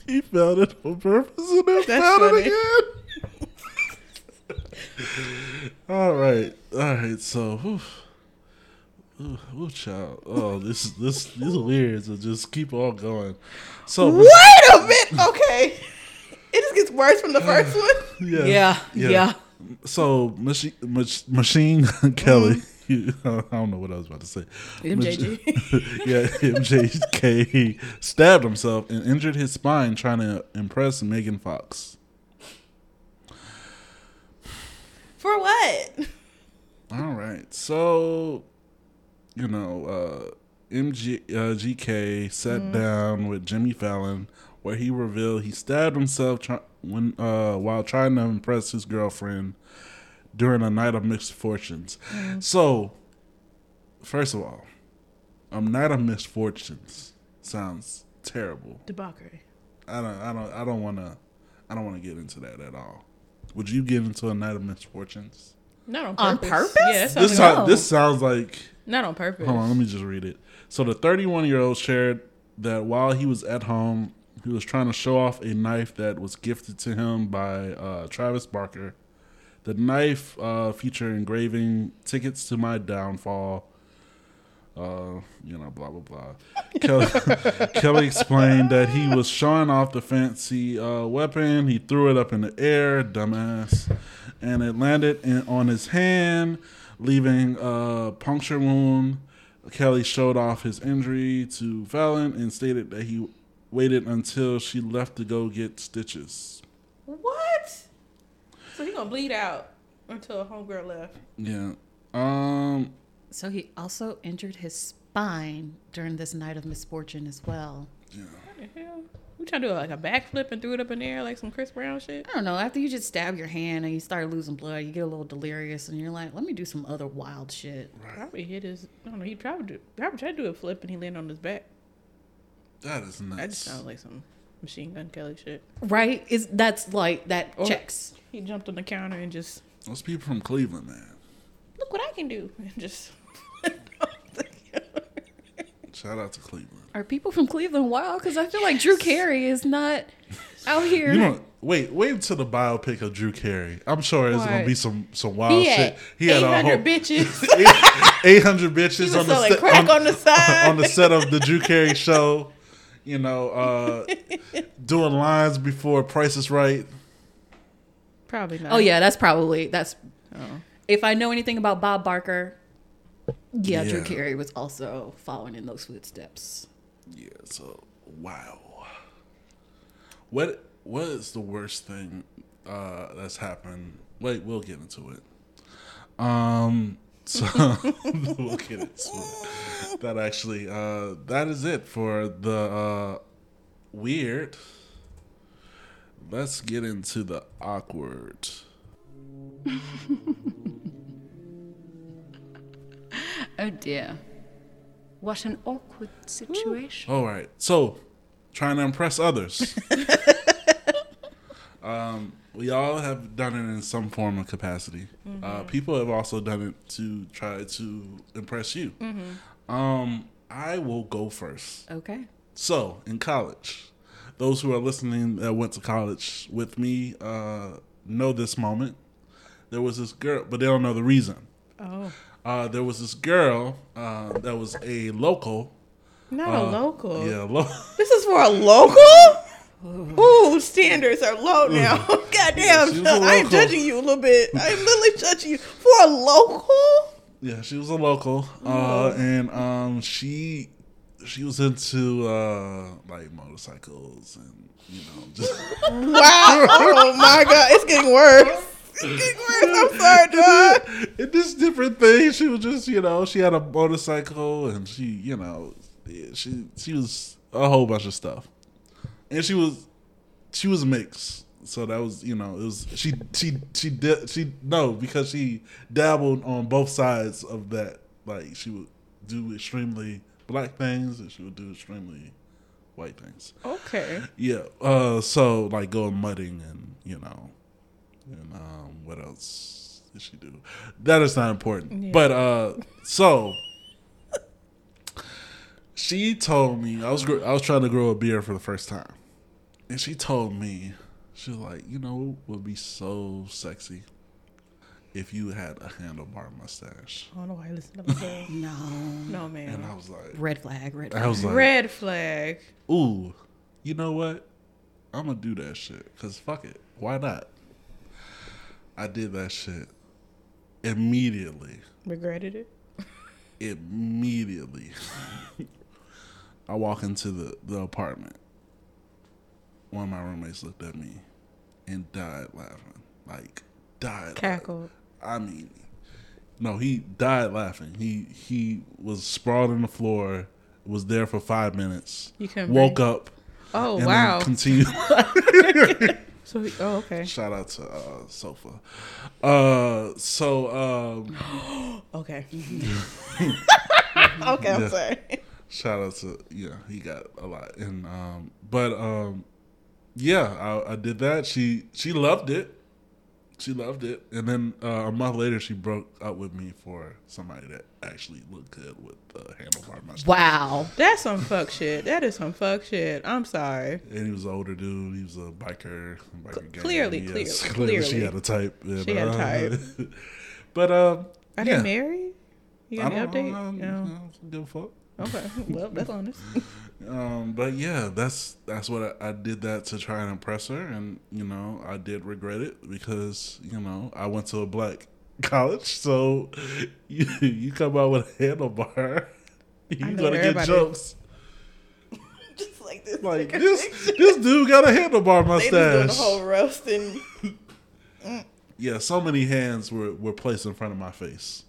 he found it on purpose and then
That's
found
funny.
it again. all right, all right. So, whew, ooh, ooh, child. Oh, this this these are weird. So just keep on going. So
Wait a minute. Okay. It just gets worse from the first one.
yeah,
Yeah, yeah.
So machine mach, machine Kelly. Mm-hmm. I don't know what I was about to say.
MJG.
yeah, MJK stabbed himself and injured his spine trying to impress Megan Fox.
For what?
All right, so you know, uh, MG uh, GK sat down with Jimmy Fallon, where he revealed he stabbed himself try- when uh, while trying to impress his girlfriend during a night of misfortunes. So, first of all, a night of misfortunes sounds terrible.
Debauchery.
I don't, I don't, I don't want to, I don't want to get into that at all. Would you get into a night of misfortunes?
Not on
On
purpose.
purpose?
Yeah, sounds
This,
like-
sound, this sounds like
not on purpose.
Hold on, let me just read it. So the 31 year old shared that while he was at home, he was trying to show off a knife that was gifted to him by uh, Travis Barker. The knife uh, featured engraving "Tickets to My Downfall." Uh, you know, blah blah blah. Kelly, Kelly explained that he was showing off the fancy uh, weapon. He threw it up in the air, dumbass, and it landed in, on his hand, leaving a puncture wound. Kelly showed off his injury to Fallon and stated that he waited until she left to go get stitches.
What? So he gonna bleed out until a homegirl left.
Yeah. Um.
So he also injured his spine during this night of misfortune as well. Yeah.
What the hell? We trying to do like a backflip and threw it up in the air like some Chris Brown shit?
I don't know. After you just stab your hand and you start losing blood, you get a little delirious, and you're like, "Let me do some other wild shit."
Probably hit his. I don't know. He probably do, probably tried to do a flip and he landed on his back.
That is nuts.
That just sounds like some machine gun Kelly shit.
Right? Is that's like that
Or-
checks.
He jumped on the counter and just
Those people from Cleveland, man.
Look what I can do. And Just
Shout out to Cleveland.
Are people from Cleveland wild? Because I feel like Drew Carey is not out here.
You know, wait, wait until the biopic of Drew Carey. I'm sure there's gonna be some some wild
he
shit. He had
800
a whole
bitches.
eight hundred bitches on the set
crack on the side.
on the set of the Drew Carey show. You know, uh, doing lines before Price is Right.
Probably not.
oh yeah, that's probably that's. If I know anything about Bob Barker, yeah, Drew Carey was also following in those footsteps.
Yeah. So wow. What what is the worst thing uh, that's happened? Wait, we'll get into it. Um. So we'll get into it. That actually, uh, that is it for the uh, weird. Let's get into the awkward.
Oh dear. What an awkward situation.
All right. So, trying to impress others. um, we all have done it in some form of capacity. Uh, people have also done it to try to impress you. Um, I will go first.
Okay.
So, in college, those who are listening that went to college with me uh, know this moment. There was this girl, but they don't know the reason.
Oh,
Uh, there was this girl uh, that was a local.
not
uh,
a local.
Yeah, lo-
This is for a local. Ooh, standards are low now. Goddamn,
She was a
I am judging you a little bit. I'm literally judging you for a local.
Yeah, she was a local, uh, and um, she she was into uh, like motorcycles and you know just
Wow. oh my god, it's getting worse. I'm sorry, dog.
and this different thing. She was just you know she had a motorcycle and she you know she she was a whole bunch of stuff, and she was she was mixed. So that was you know it was she she she did she no because she dabbled on both sides of that like she would do extremely black things and she would do extremely white things.
Okay.
Yeah. Uh. So like going mudding and you know, and um, what else did she do? That is not important. But uh, so she told me I was gr- I was trying to grow a beard for the first time, and she told me she was like, you know, what would be so sexy if you had a handlebar mustache.
I don't know why I listen to myself.
No.
No, man. And.
I was like,
Red flag. Red
I
flag.
was like,
Red flag.
ooh, you know what? I'm gonna do that shit. Cause fuck it. Why not? I did that shit immediately.
Regretted it.
Immediately. I walk into the, the apartment. One of my roommates looked at me and died laughing. Like died laughing.
Cackled.
I mean, no, he died laughing. He he was sprawled on the floor, was there for five minutes,
You
woke
breathe?
up,
Oh
and
wow.
then continued.
So he, oh okay.
Shout out to uh, Sofa. Uh, so um,
Okay. okay, I'm
Yeah.
sorry.
shout out to yeah, he got a lot, and um, but um, yeah, I, I did that. She she loved it. She loved it, and then uh, a month later, she broke up with me for somebody that actually looked good with the handlebar mustache.
Wow.
That's some fuck shit. That is some fuck shit. I'm sorry.
And he was an older dude. He was a biker. biker gang.
clearly,
Yes,
clearly,
She had a type. and,
She had a
uh,
type.
but um,
Are
yeah.
they married? You
I
got any
don't,
update?
I don't, I
No.
don't give a fuck.
Okay. Well, that's honest.
Um, but yeah, that's that's what I, I did that to try and impress her, and you know I did regret it because you know I went to a black college, so you you come out with a handlebar, you're gonna get jokes.
Just like this.
Like this this dude got a handlebar
They just doing
mustache.
the whole roasting.
yeah, so many hands were, were placed in front of my face.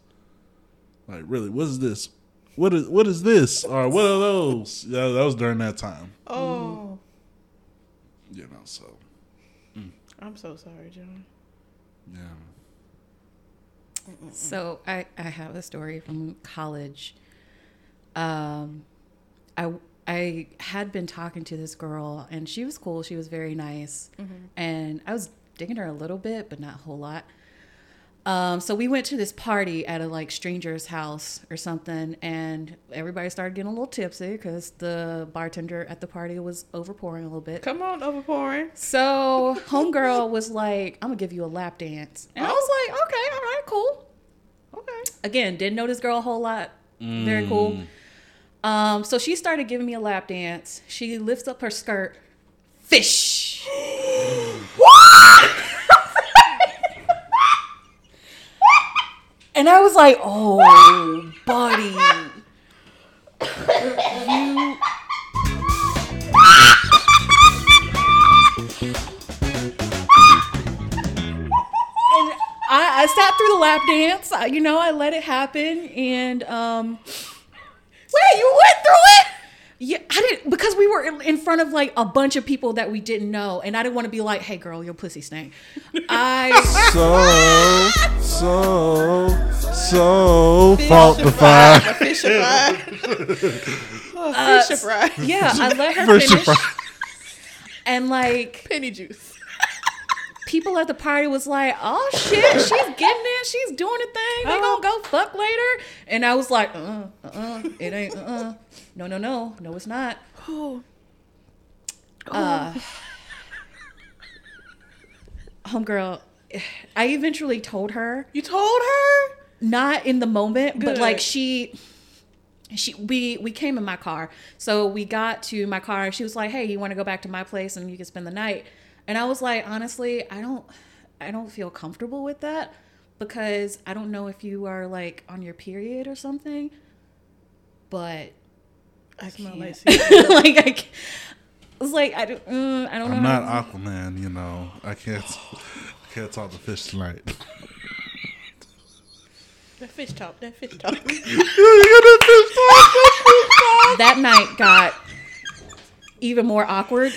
Like, really, what is this? What is what is this? Or what are those? Yeah, that was during that time.
Oh,
You know, so
I'm so sorry, John.
yeah.
So I, I have a story from college. Um, I I had been talking to this girl and she was cool. She was very nice, and I was digging her a little bit, but not a whole lot. Um, so we went to this party at a like stranger's house or something, and everybody started getting a little tipsy because the bartender at the party was overpouring a little bit.
Come on, overpouring.
So homegirl was like, "I'm gonna give you a lap dance," and I was like, "Okay, all right, cool."
Okay.
Again, didn't know this girl a whole lot. Very cool. Um, so she started giving me a lap dance. She lifts up her skirt. Fish. and I was like, "Oh, buddy, you." and I, I sat through the lap dance. I, you know, I let it happen, and um, wait, you went through it? Yeah, I didn't because we were in- in front of like a bunch of people that we didn't know, and I didn't want to be like, "Hey, girl, your pussy stank." I
So, so, so faultified.
Fishified. oh,
Uh,
fishified.
yeah, I let her finish, and like
Penny juice.
People at the party was like, "Oh shit, she's getting it. She's doing a thing. They gonna go fuck later." And I was like, "Uh, uh, uh it ain't. Uh, uh no, no, no, no, it's not."
Oh.
Uh, homegirl, I eventually told her,
You told her?
not in the moment, but like she. She we we came in my car, so we got to my car. and She was like, "Hey, you want to go back to my place and you can spend the night?" And I was like, "Honestly, I don't, I don't feel comfortable with that because I don't know if you are like on your period or something." But
I smell like
like I, ca- I was like, I don't, mm, I don't
I'm
know.
not
how-
Aquaman, you know. I can't, I can't talk to fish tonight.
that fish talk. That fish talk.
that night got even more awkward,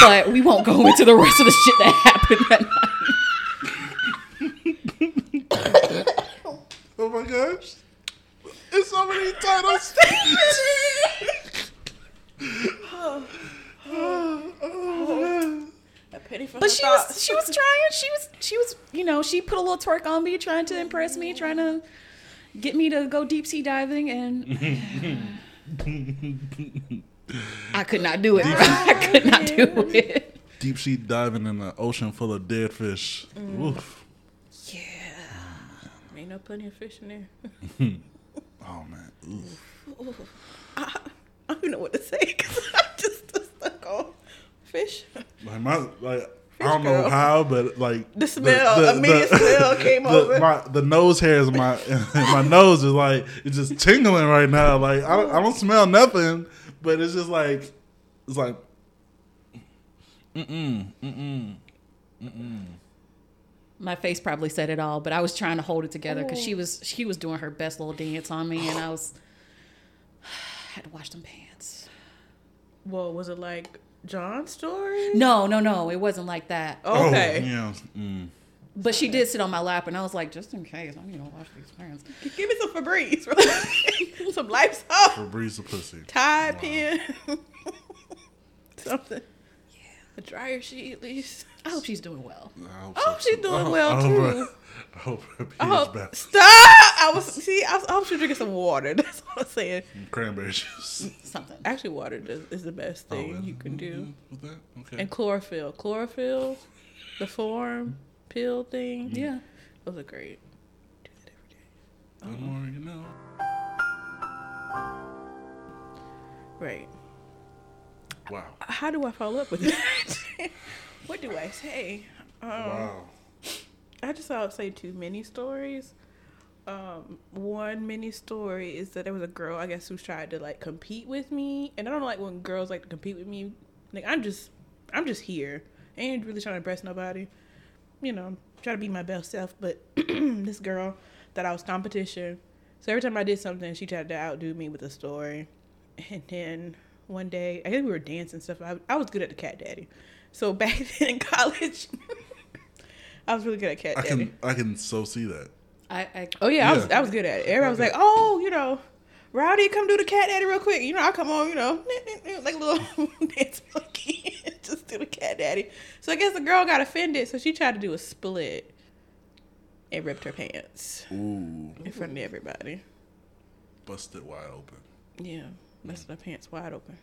but we won't go into the rest of the shit that happened that night.
oh my gosh. It's so many titles.
a penny for
But she
thoughts.
was she was trying. She was she was you know she put a little twerk on me, trying to impress me, trying to get me to go deep sea diving, and I could not do it. I could not do it.
Deep sea diving in an ocean full of dead fish.
Mm.
Oof.
Ain't no plenty of fish in there.
Oh man. Oof.
I don't even know what to say because I'm just stuck on fish.
Like my like I don't know how, but like
The smell, the immediate smell came
the,
over.
My, the nose hairs in my my nose is like it's just tingling right now. Like I I don't smell nothing, but it's just like it's like mm-mm, mm-mm, mm-mm.
My face probably said it all, but I was trying to hold it together because she was she was doing her best little dance on me, and I was had to wash them pants.
Well, was it like John's story?
No, no, no, it wasn't like that.
Okay.
oh, yeah. Mm.
But she did sit on my lap, and I was like, just in case, I need to wash these pants.
Give me some Febreze. bro. some life soft.
Febreze the pussy.
Tide pen. Something. Yeah. A dryer sheet at least.
I hope she's doing well.
I hope,
I hope she's
too.
doing
I hope-
well,
I hope
too.
I hope her pH
I hope,
back.
stop! I was see. I, was, I hope she's drinking some water. That's what I'm saying.
Cranberry juice.
Something.
Actually, water does, is the best oh, thing
and-
you can do. Mm-hmm.
With that? Okay.
And chlorophyll, chlorophyll, the form pill thing.
Yeah.
Those are great. Do that every day.
the more you know.
Right.
Wow.
How do I follow up with that? what do I say? Um,
Wow.
I just thought I'd say two mini stories. Um, one mini story is that there was a girl, I guess, who tried to like compete with me, and I don't like when girls like to compete with me. Like I'm just, I'm just here. I ain't really trying to impress nobody. You know, try to be my best self. But this girl thought I was competition. So every time I did something, she tried to outdo me with a story. And then one day, I think we were dancing stuff. I, I was good at the cat daddy. So back then in college, I was really good at cat
I
daddy.
can I can so see that.
I, I
Oh yeah, I was I was good at it. Everybody was like, "Oh, you know, Rowdy, come do the cat daddy real quick." You know, I come on, you know, like a little dance monkey, just do the cat daddy. So I guess the girl got offended, so she tried to do a split. and ripped her pants
Ooh,
in front of everybody.
busted wide open.
Yeah, busted her pants wide open.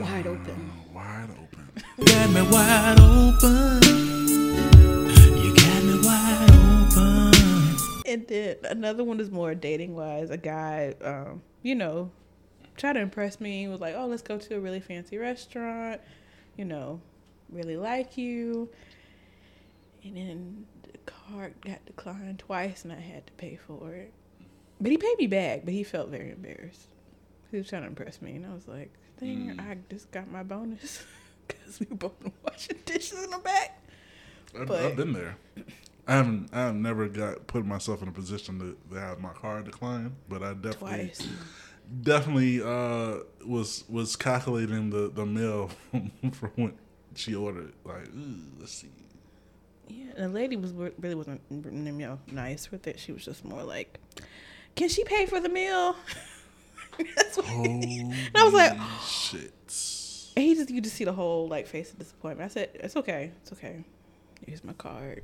Wide open.
Wide open.
got me wide open. You got me wide open.
And then another one is more dating wise. A guy, um, you know, tried to impress me. Was like, "Oh, let's go to a really fancy restaurant." You know, really like you. And then the card got declined twice, and I had to pay for it. But he paid me back. But he felt very embarrassed. He was trying to impress me, and I was like, "Dang, mm. I just got my bonus because we were both washing dishes in the back."
I've,
But-
I've been there. I haven't. I've never got put myself in a position to, to have my card declined, but I definitely,
Twice.
Definitely uh, was was calculating the the meal from when she ordered. Like, let's see.
Yeah, the lady was really wasn't you know nice with it. She was just more like, "Can she pay for the meal?" That's what
Holy
I was like-
shit.
and he just you just see the whole like face of disappointment. I said, "It's okay, it's okay. Here's my card.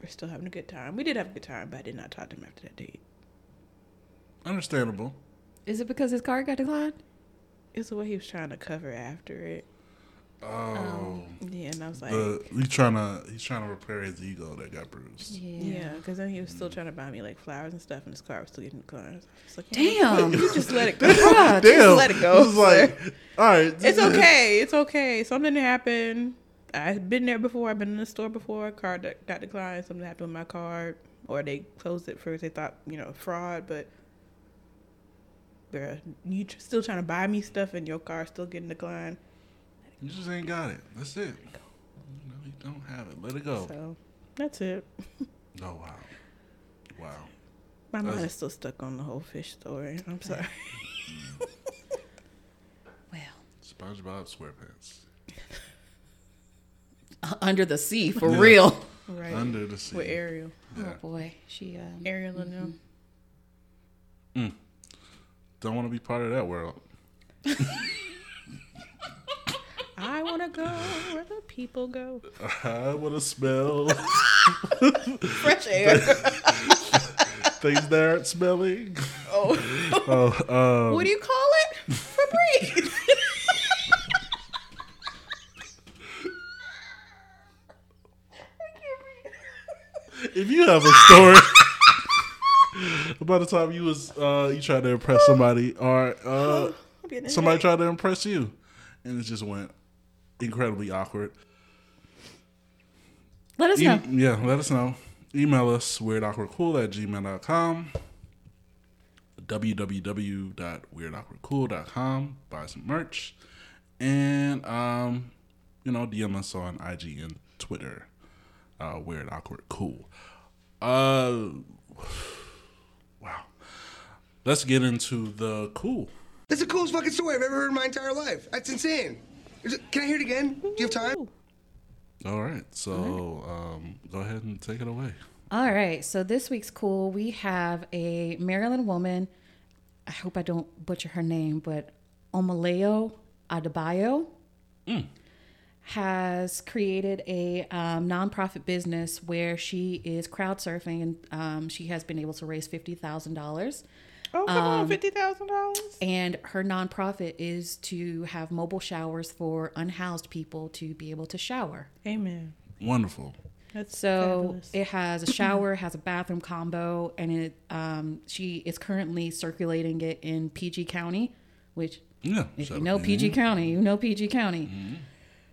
We're still having a good time. We did have a good time, but I did not talk to him after that date.
Understandable.
Is it because his card got declined?
It's the way he was trying to cover after it.
Oh,
Yeah, and I was like,
the, he's trying to he's trying to repair his ego that got bruised.
yeah, because then he was still mm. trying to buy me like flowers and stuff, and his card was still getting declined. I was just like,
Damn.
you just let it go.
Bruh,
Damn,
let it go,
It's like, all right,
It's okay. It's okay. Something happened. I've been there before. I've been in the store before. Card that got declined. Something happened with my card, or they closed it first. They thought you know fraud, but bruh, you tr- still trying to buy me stuff and your car still getting declined.
You just ain't got it. That's it. You know, you don't have it. Let it go.
So that's it.
Oh wow, wow.
My mind is still stuck on the whole fish story. I'm sorry.
Well,
SpongeBob SquarePants uh,
under the sea for
Yeah.
real.
right.
under the sea.
With Ariel, oh,
Yeah.
Oh boy, she um,
Ariel and mm-hmm. them. Mm.
Don't want to be part of that world.
I want to go where the people go.
I want to smell
Fresh air.
things that aren't smelling.
oh,
Oh, um,
what do you call it? Febreze.
if you have a story about the time you was uh, you tried to impress somebody or uh,
I'm getting a
somebody tried to impress you, and it just went incredibly awkward.
let us
E-
know.
yeah, let us know. Email us weirdawkwardcool at gmail.com. www.weirdawkwardcool.com. Buy some merch. And, um, you know, DM us on IG and Twitter. Uh, Weird Awkward Cool. Uh. Let's get into the cool.
That's the coolest fucking story I've ever heard in my entire life. That's insane. It- Can I hear it again? Do you have time?
All right. So, um, go ahead and take it away.
All right, so this week's cool, we have a Maryland woman. I hope I don't butcher her name, but Omaleo Adebayo has created a um, nonprofit business where she is crowd surfing and um, she has been able to raise fifty thousand dollars.
Oh, come on, fifty thousand dollars.
And her nonprofit is to have mobile showers for unhoused people to be able to shower.
Amen.
Wonderful.
That's
So
fabulous.
it has a shower, has a bathroom combo, and it um, she is currently circulating it in PG County, which
Yeah.
if
shout
you know
out to
PG. County, you know PG County.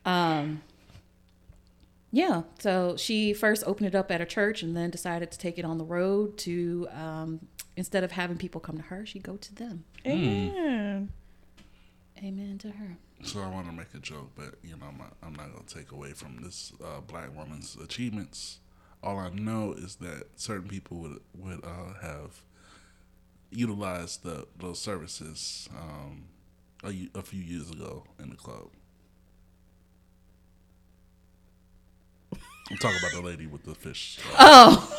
Um, yeah. So she first opened it up at a church and then decided to take it on the road to um, instead of having people come to her, she go to them.
Amen.
Amen to her.
So I want to make a joke, but you know, I'm not, I'm not going to take away from this uh, black woman's achievements. All I know is that certain people would would uh, have utilized the those services um, a, y- a few years ago in the club. I'm talking about the lady with the fish.
Oh,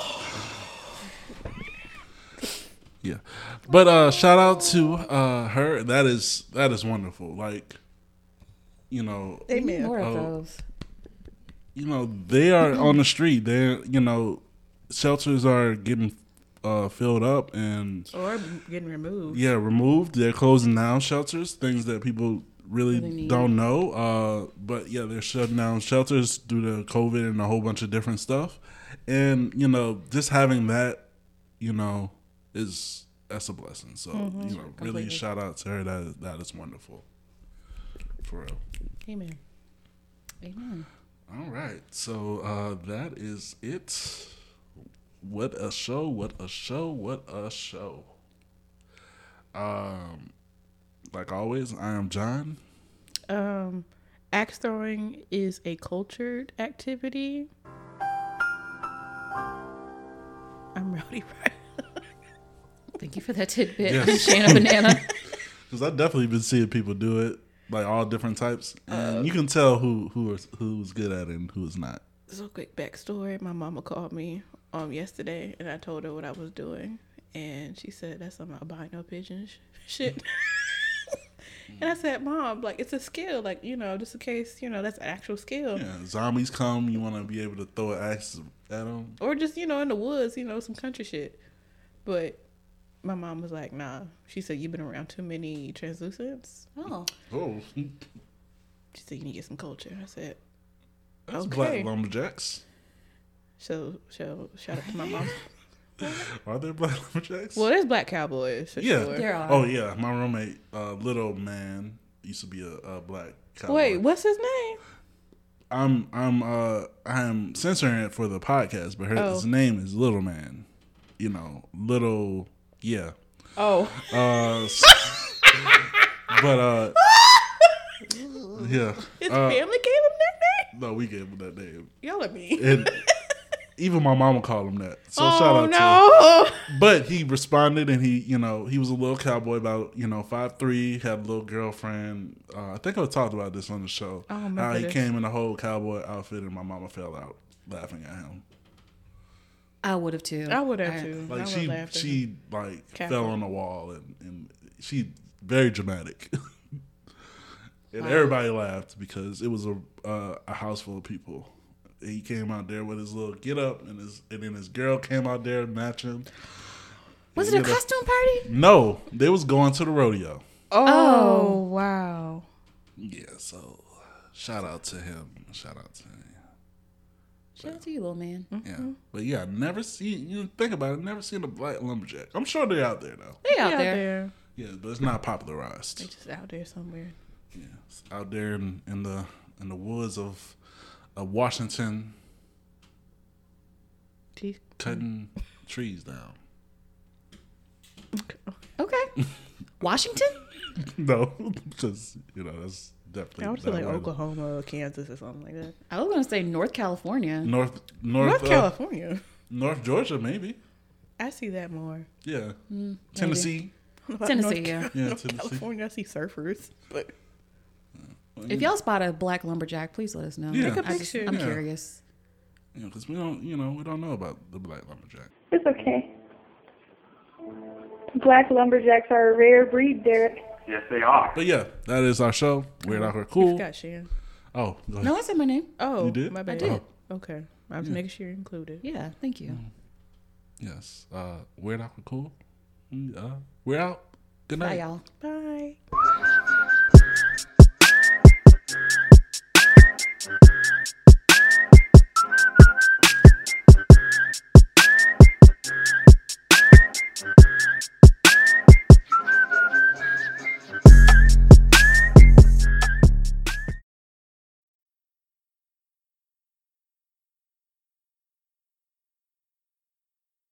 Yeah, but uh, shout out to uh, her. That is that is wonderful. Like, you know,
Amen.
more of
Oh.
those.
you know, they are on the street. They, you know, shelters are getting uh, filled up and
Or getting removed.
yeah, removed. They're closing down shelters, things that people really,
Really
don't know. Uh, but yeah, they're shutting down shelters due to COVID and a whole bunch of different stuff. And you know, just having that, you know, is that's a blessing. So you know, really
Mm-hmm. Completely.
shout out to her. That that is wonderful. For real.
Amen.
Amen.
All right. So uh, that is it. What a show, what a show, what a show. Um like always, I am John.
Um, axe throwing is a cultured activity. I'm Rowdy Riley.
Thank you for that tidbit,
Yes.
Shanna Banana.
Because I've definitely been seeing people do it, like all different types. And you can tell who who is who's good at it and who's not.
So quick backstory. My mama called me um yesterday, and I told her what I was doing, and she said that's some albino pigeon sh- shit. and I said, Mom, like it's a skill, like you know, just in case you know that's an actual skill,
Yeah, zombies come, you want to be able to throw an axe at them.
or just you know in the woods, you know, some country shit. But my mom was like, Nah. She said you've been around too many translucents.
Oh,
Oh,
She said you need to get some culture. I said,
that's
Okay.
black lumberjacks.
so so shout out to my mom.
Are there black lumberjacks?
well, there's black cowboys for
Yeah.
sure.
there are.
Oh yeah, my roommate, uh, little man, used to be a, a black cowboy.
Wait, what's his name?
I'm I'm uh I'm censoring it for the podcast, but her,
Oh.
his name is Little Man. You know, little yeah.
Oh.
Uh, but uh, yeah.
His
Uh,
family gave him that name?
no, we gave him that name,
Y'all at me.
and even my mama called him that. So
oh
shout out to.
no.
But he responded, and he, you know, he was a little cowboy, about you know five three, had a little girlfriend. Uh, I think I talked about this on the show.
Oh, my
How he came in a whole cowboy outfit, and my mama fell out laughing at him.
I would have too.
I would have too.
Like
would
she,
laugh at him.
she like
Cowboy.
fell on the wall, and and she very dramatic. and everybody laughed because it was a uh, a house full of people. He came out there with his little get up, and his and then his girl came out there matching.
was it a
you know-
costume party?
No, they was going to the rodeo.
Oh, wow.
Yeah, so shout out to him. Shout out to him.
Shout out to you, little man. Mm-hmm.
Yeah, but yeah, I never seen. You think about it, never seen a black lumberjack. I'm sure they're out there though.
They out
Out
there.
there.
Yeah, but it's not popularized.
They just out there somewhere.
Yeah, it's out there in, in the in the woods of, of Washington,
Teeth.
cutting trees down.
Okay. Washington?
No, because you know that's definitely
I would say like
way.
Oklahoma, Kansas, or something like that.
I was gonna say North California.
North North
North
uh,
California.
North Georgia, maybe.
I see that more.
Yeah, Tennessee.
About
Tennessee,
North,
yeah.
Yeah,
North
Tennessee.
California, I see surfers, but
If y'all spot a black lumberjack, please let us know.
Yeah. Take
a
I just,
picture.
I'm
Yeah.
curious.
You know, because we don't, you know, we don't know about the black lumberjack.
It's okay. Black lumberjacks are a rare breed, Derek.
Yes, they are.
But yeah, that is our show. Weird out here,
you
cool.
forgot Shan.
Oh, go ahead.
No, I said my name.
Oh,
You did?
my bad.
I did.
Okay, I was making sure you're included.
Yeah, thank you.
Yes. Uh, weird out here, cool. Mm, Uh, we're out. Good night.
Bye, y'all.
Bye.